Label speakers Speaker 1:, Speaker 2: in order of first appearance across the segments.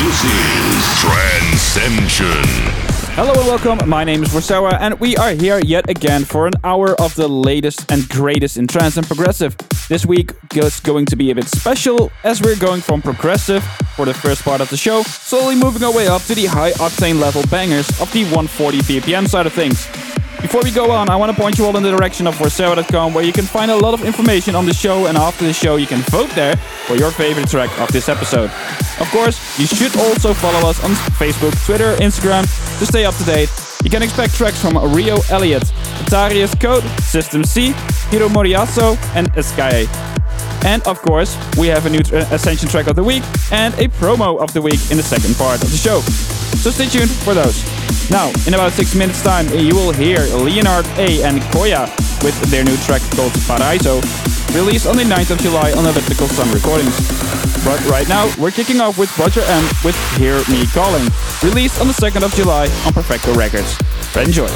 Speaker 1: this is Trancescension.
Speaker 2: Hello and welcome. My name is Vorcera, and we are here yet again for an hour of the latest and greatest in trance and progressive. This week is going to be a bit special as we're going from progressive for the first part of the show, slowly moving our way up to the high octane level bangers of the 140 BPM side of things. Before we go on, I want to point you all in the direction of Vorcera.com where you can find a lot of information on the show and after the show you can vote there for your favorite track of this episode. Of course, you should also follow us on Facebook, Twitter, Instagram to stay up to date. You can expect tracks from Roi Eliot, Pittarius Code, System C, Hiromori Aso, and Escae. And of course, we have a new Ascension track of the week and a promo of the week in the second part of the show. So stay tuned for those. Now, in about six minutes' time, you will hear Leonard A. and Koyah with their new track called Paraiso, released on the 9th of July on Elliptical Sun Recordings. But right now, we're kicking off with Roger M. with Hear Me Calling, released on the 2nd of July on Perfecto Records. Enjoy.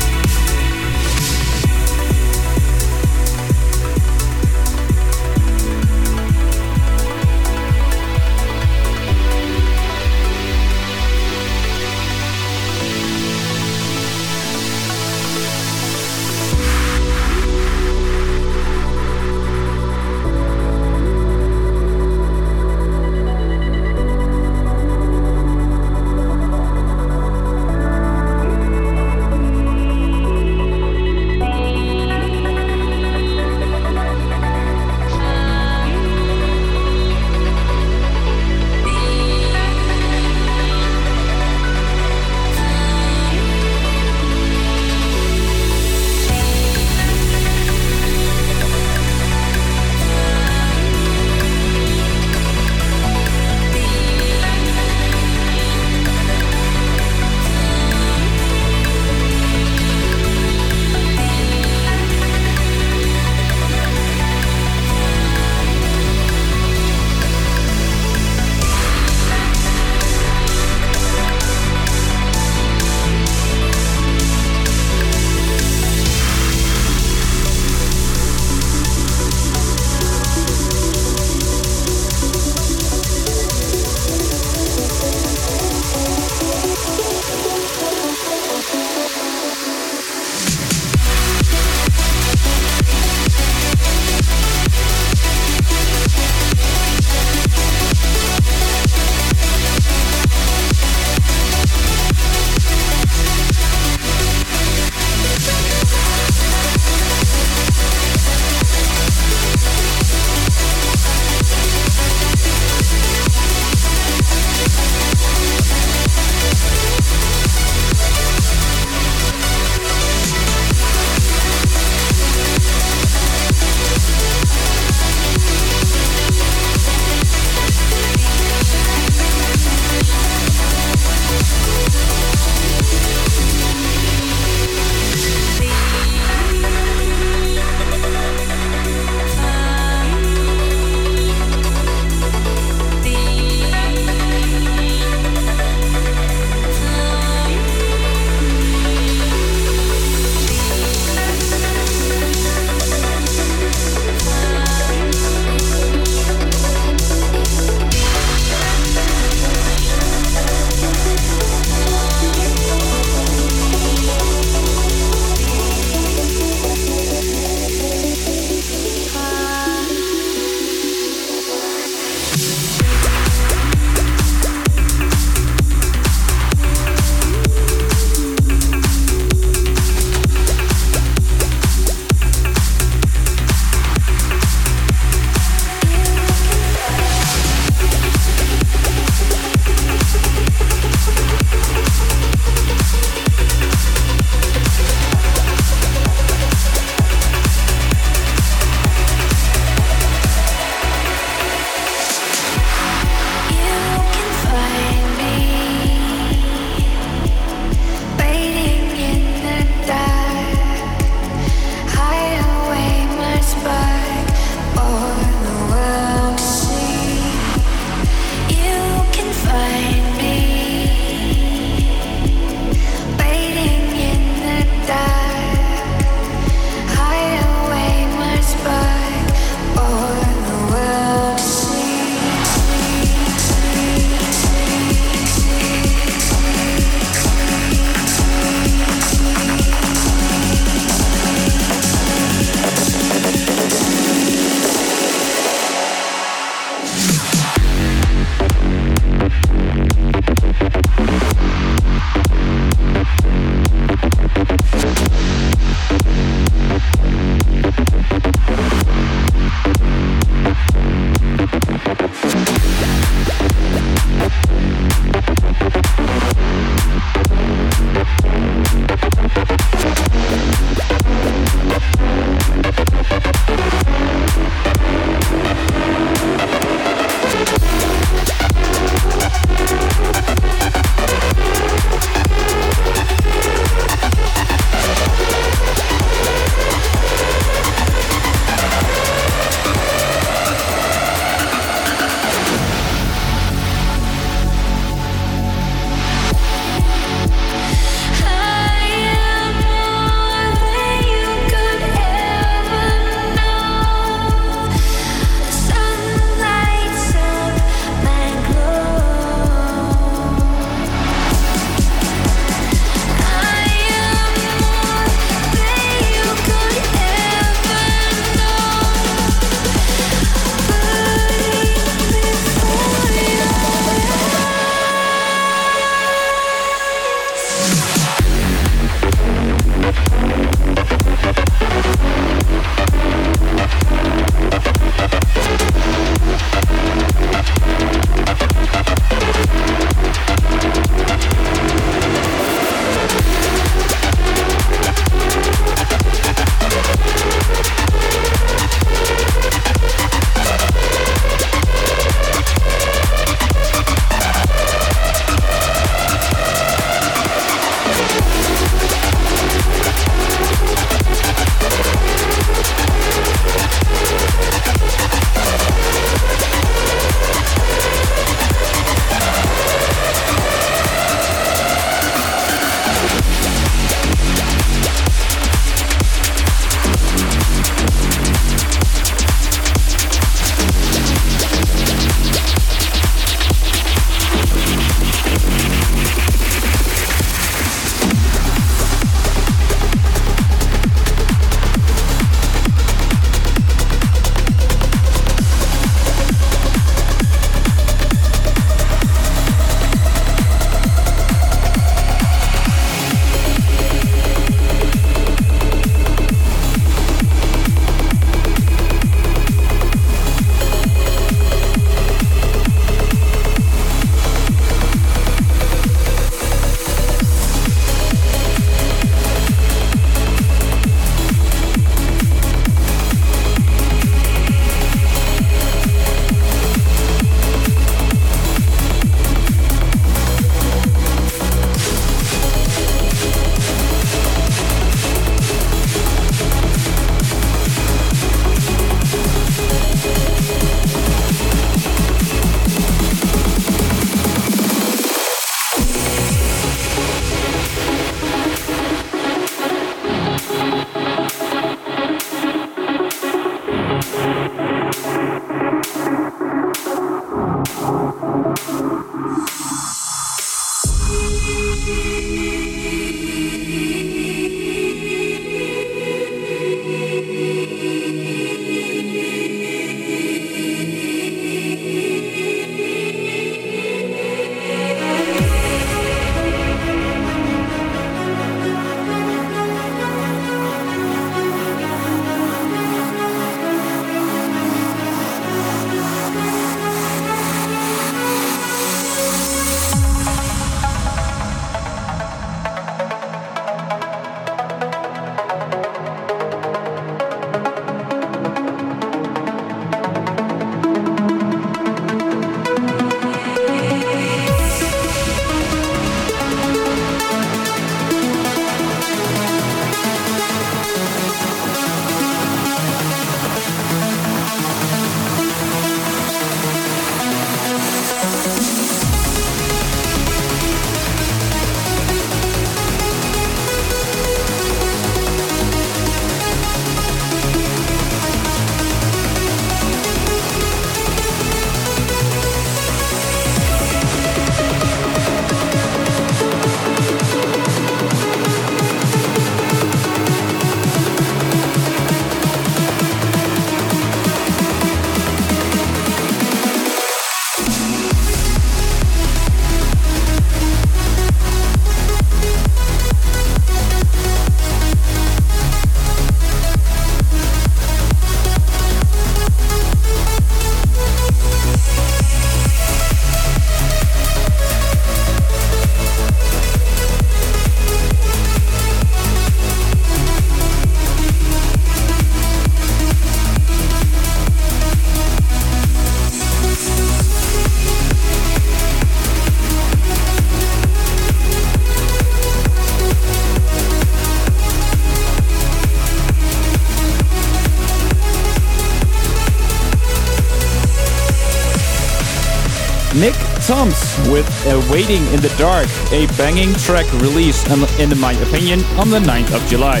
Speaker 2: Waiting in the Dark, a banging track released, in my opinion, on the 9th of July.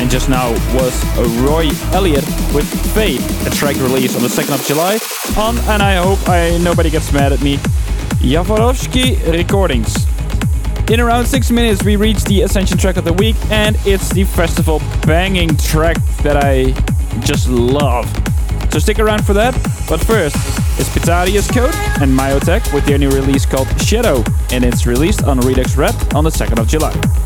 Speaker 2: And just now was Roi Eliot with Fate, a track released on the 2nd of July on, and I hope I nobody gets mad at me, Javorovsky Recordings. In around 6 minutes we reach the Ascension track of the week and it's the festival banging track that I just love. So stick around for that, but first is Pittarius Code and Mayotech with their new release called Shadow and it's released on Redux Red on the 2nd of July.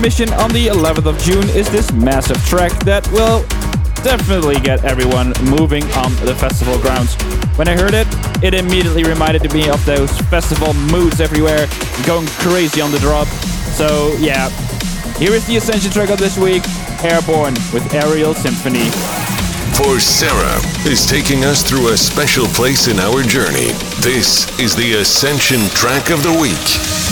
Speaker 2: Released on Trancemission on the 11th of June is this massive track that will definitely get everyone moving on the festival grounds. When I heard it, it immediately reminded me of those festival moods everywhere, going crazy on the drop. So yeah, here is the Ascension track of this week, Airborn with Aerial Symphony.
Speaker 1: Vorcera is taking us through a special place in our journey. This is the Ascension track of the week.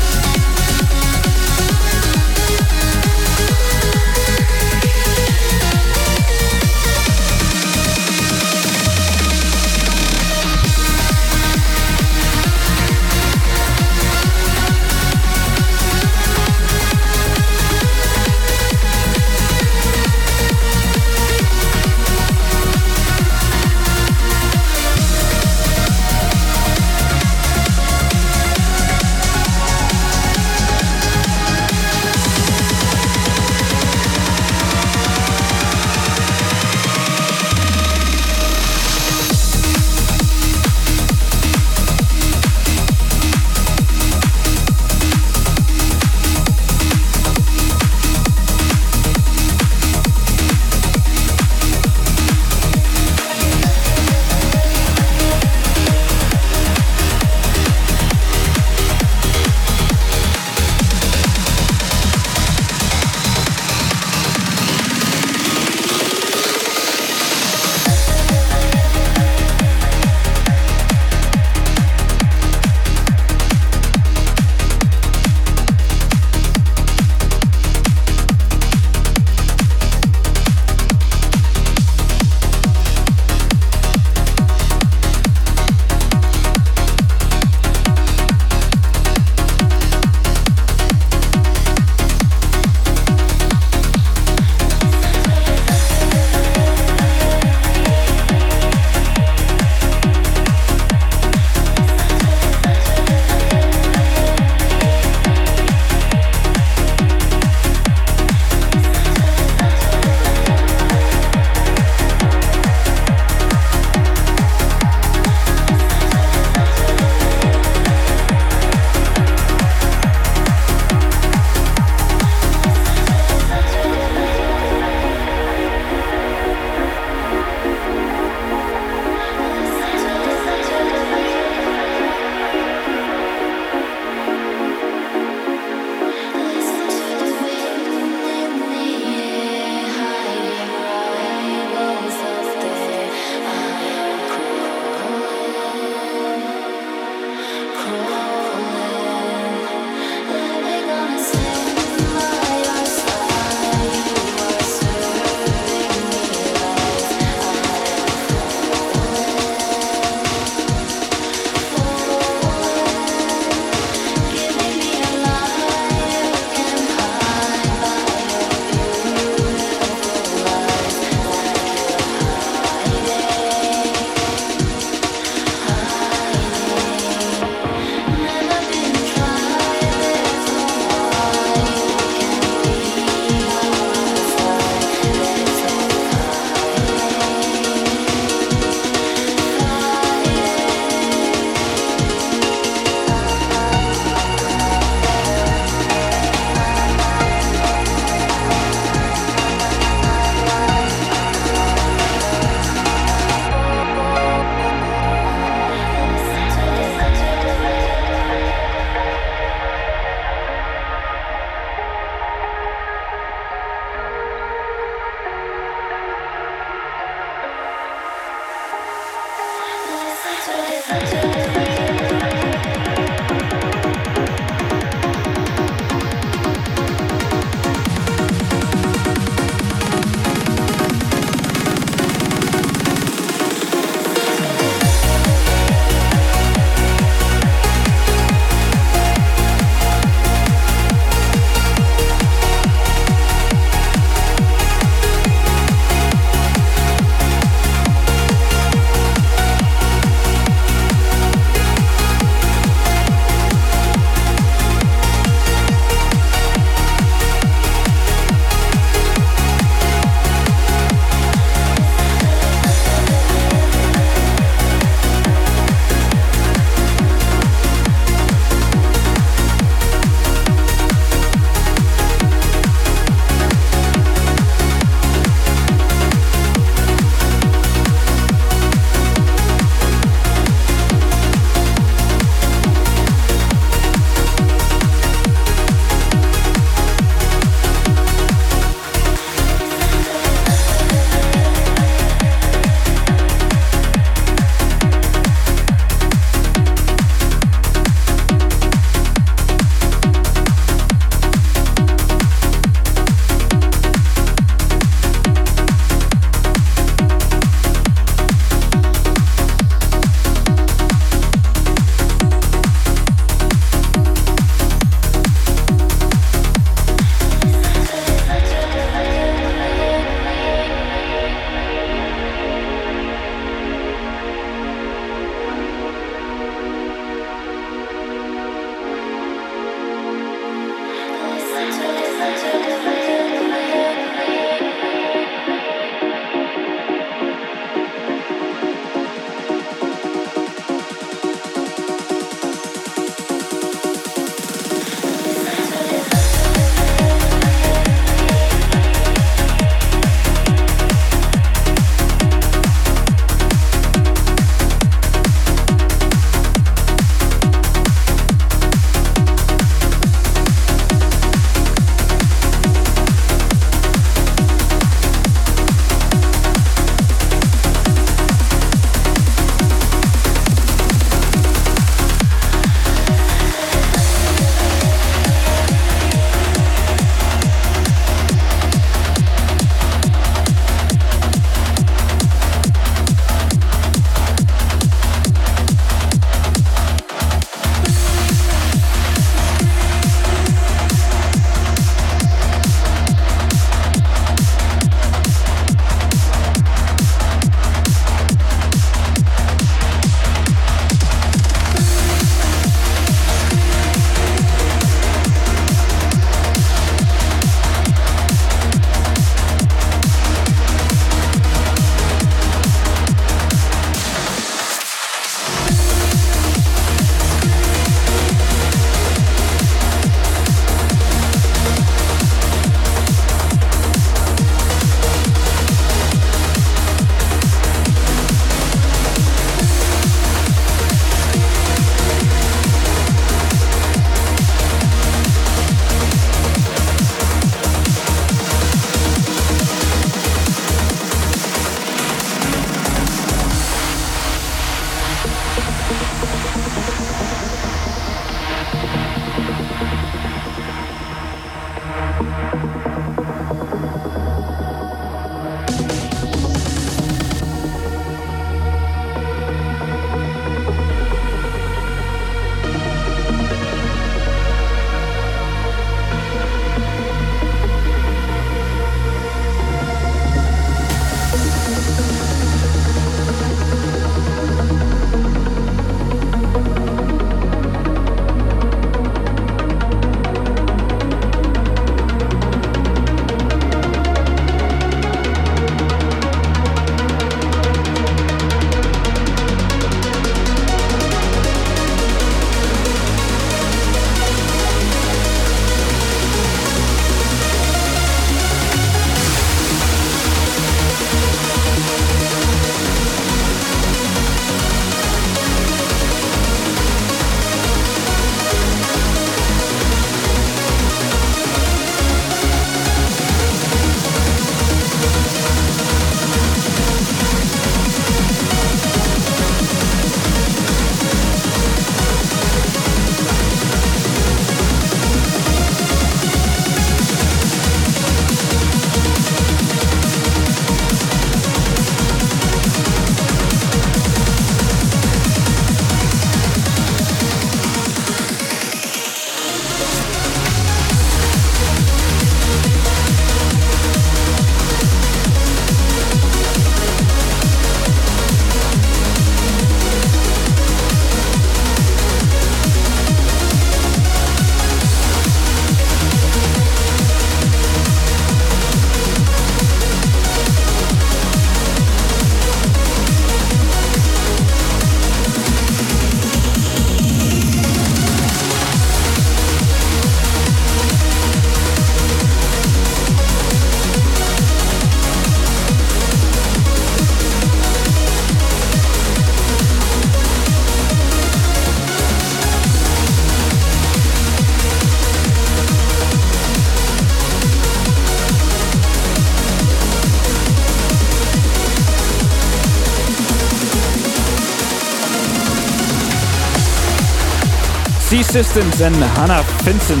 Speaker 2: Systems and Hanna Finsen.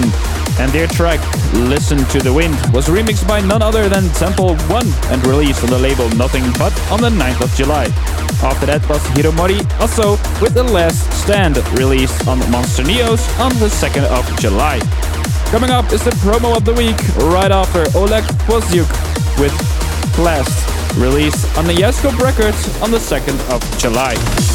Speaker 2: And their track, Listen to the Wind, was remixed by none other than Temple One and released on the label Nothing But on the 9th of July. After that was Hiromori Aso with The Last Stand, released on Monster Neos on the 2nd of July. Coming up is the promo of the week, right after Oleg Pazyuk with Plast, released on the Yeiskomp Records on the 2nd of July.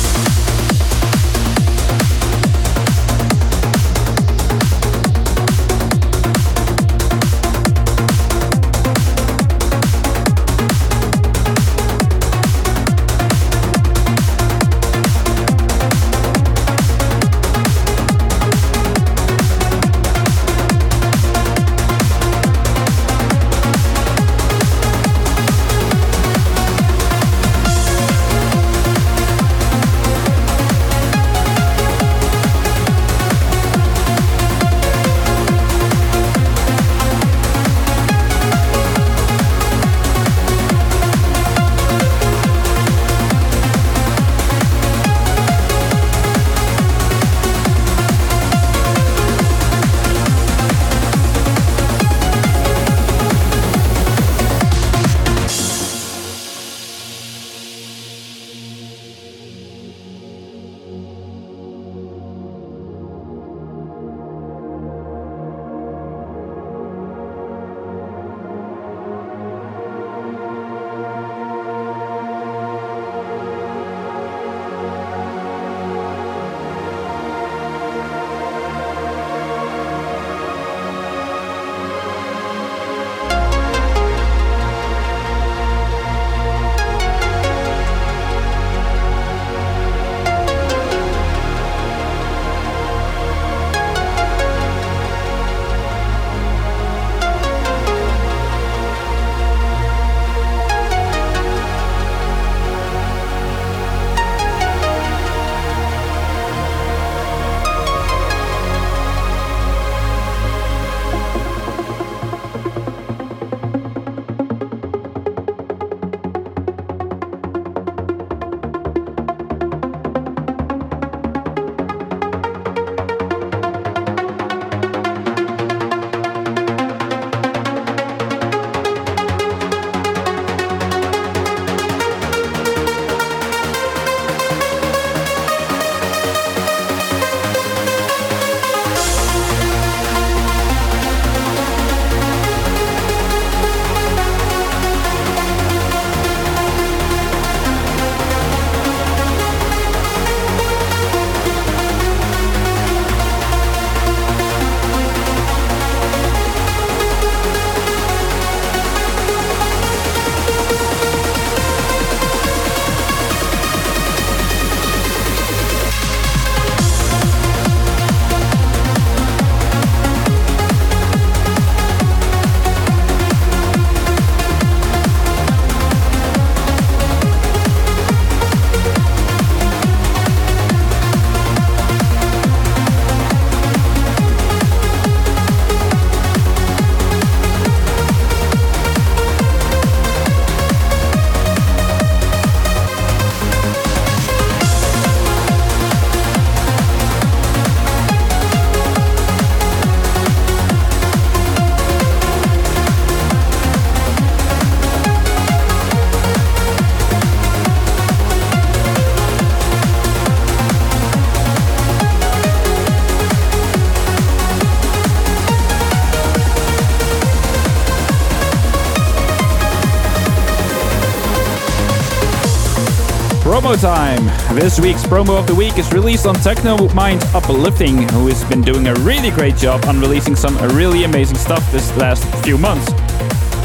Speaker 2: Promo time. This week's promo of the week is released on Tecnomind Uplifting, who has been doing a really great job on releasing some really amazing stuff this last few months.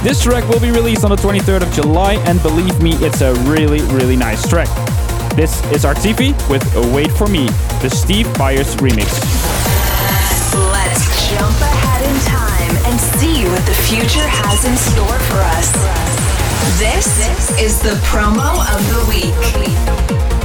Speaker 2: This track will be released on the 23rd of July, and believe me, it's a really, really nice track. This is Artifi with Wait For Me, the Steve Byers remix.
Speaker 3: Let's jump ahead in time and see what the future has in store for us. This is the promo of the week.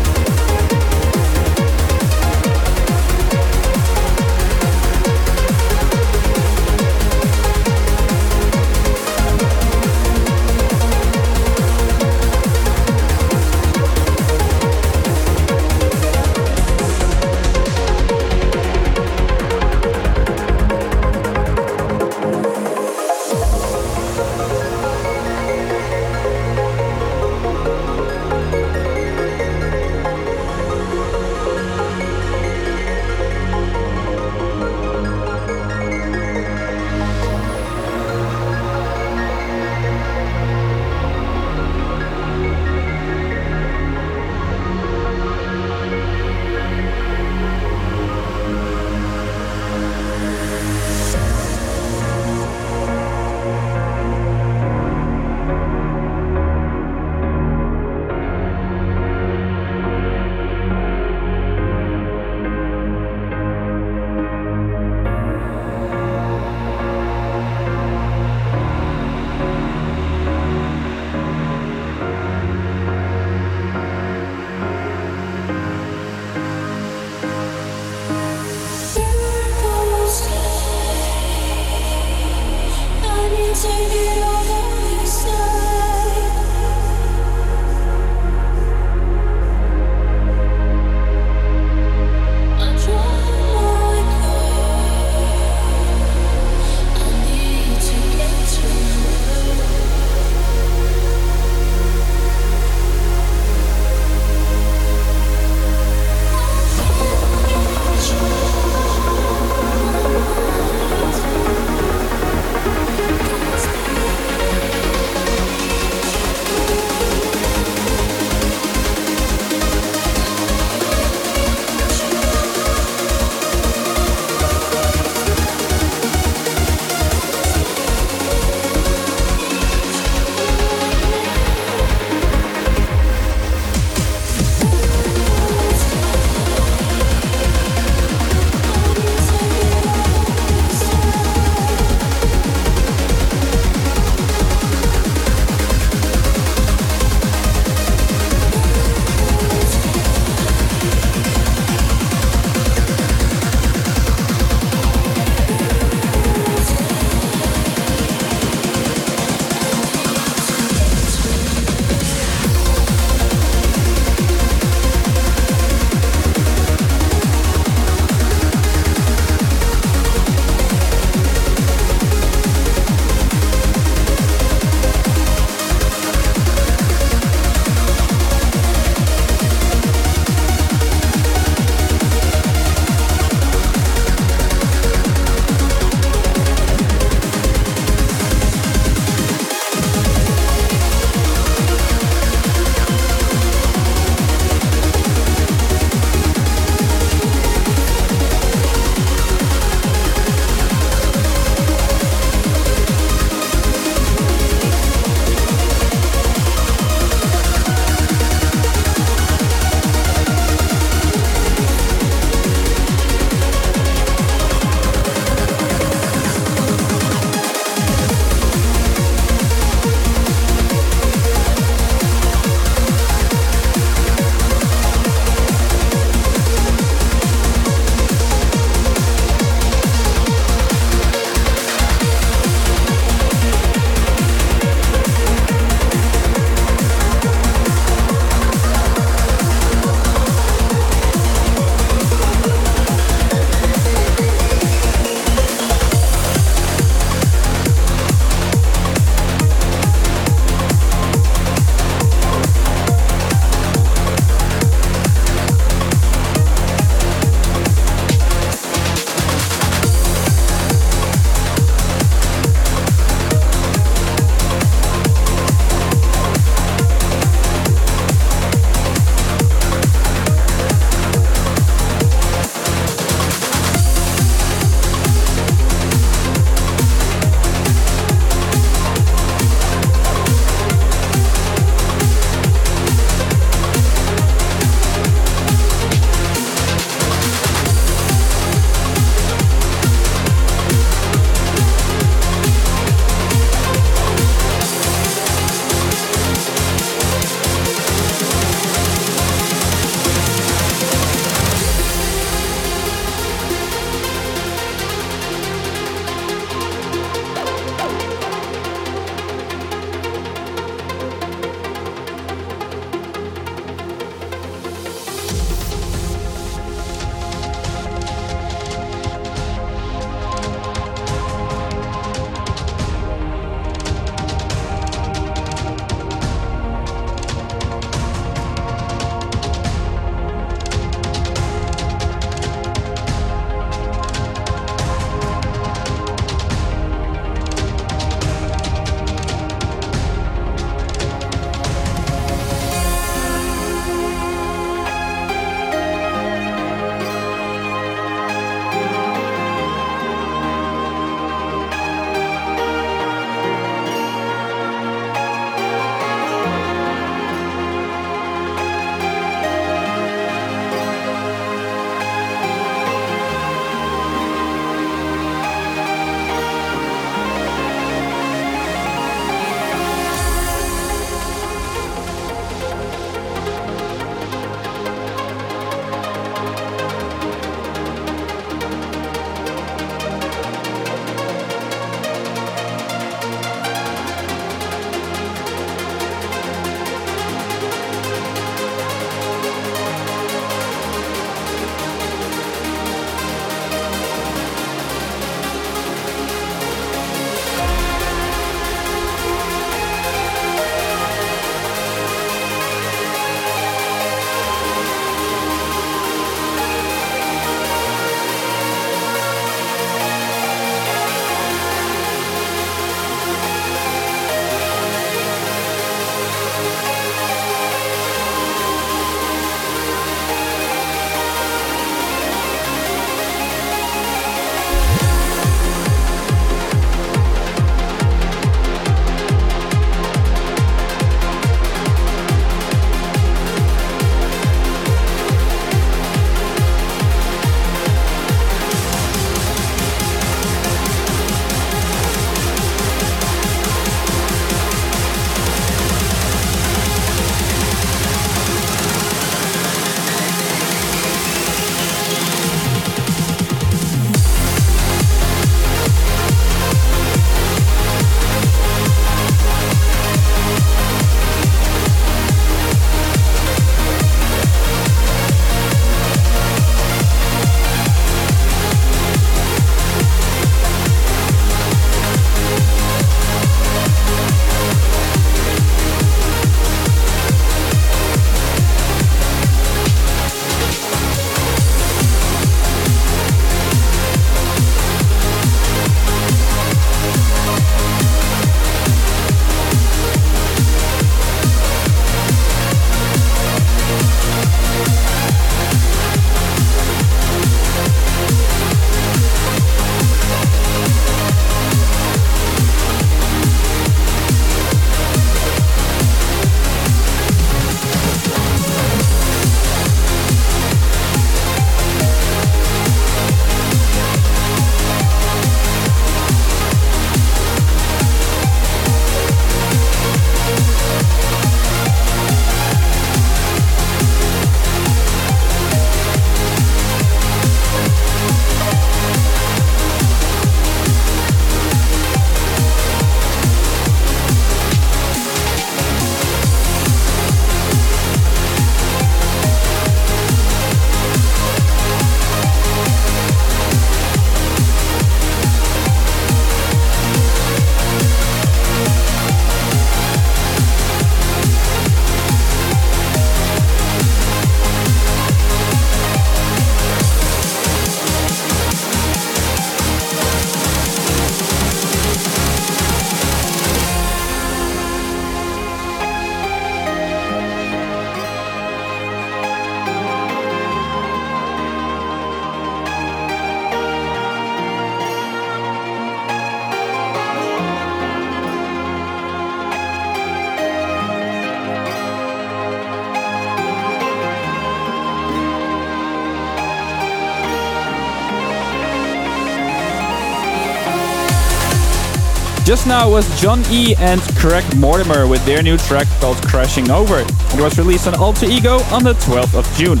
Speaker 2: Just now was John E. and Craig Mortimer with their new track called Crashing Over. It was released on Alter Ego on the 12th of June.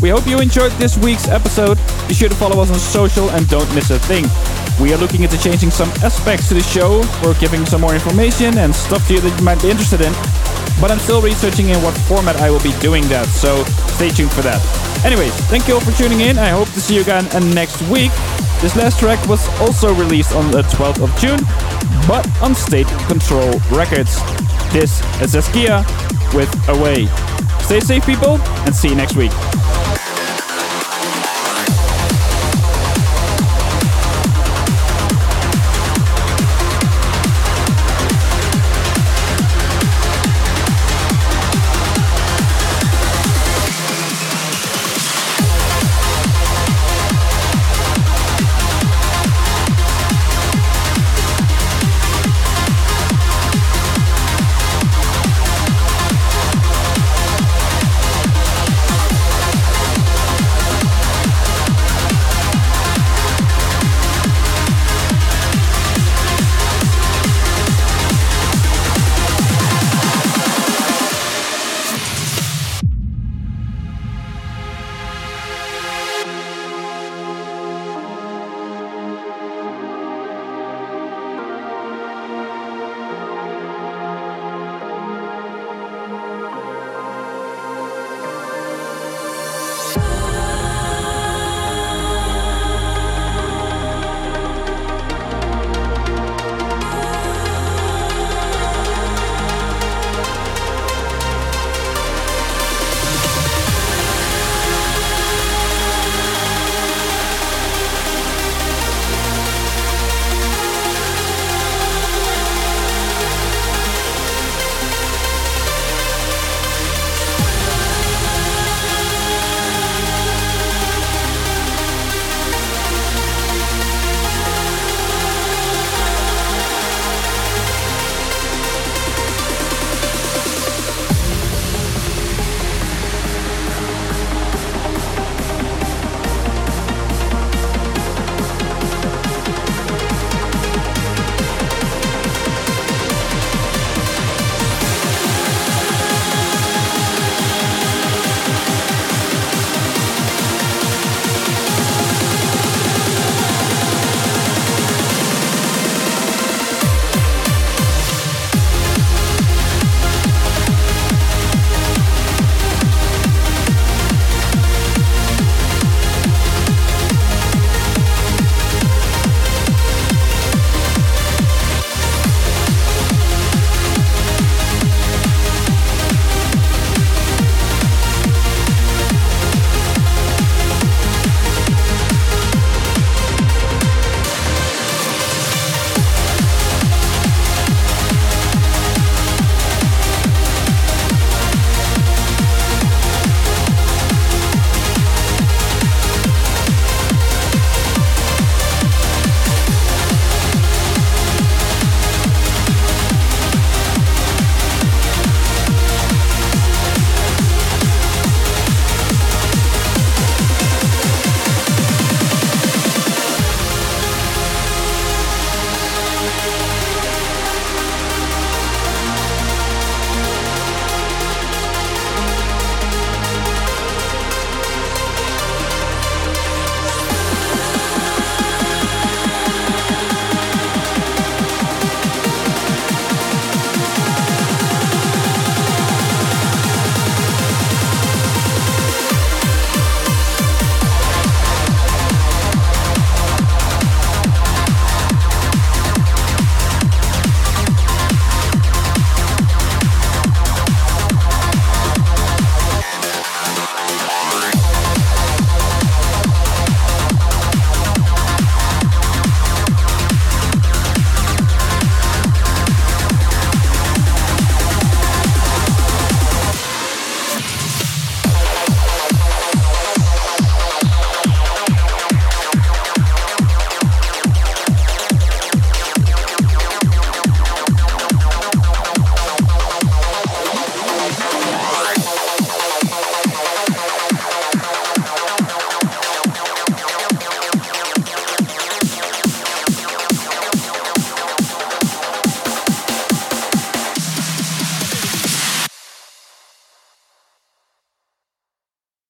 Speaker 2: We hope you enjoyed this week's episode. Be sure to follow us on social and don't miss a thing. We are looking into changing some aspects to the show. We're giving some more information and stuff to you that you might be interested in. But I'm still researching in what format I will be doing that, so stay tuned for that. Anyways, thank you all for tuning in. I hope to see you again next week. This last track was also released on the 12th of June, but on State Control Records. This is Zaskia with Away. Stay safe, people, and see you next week.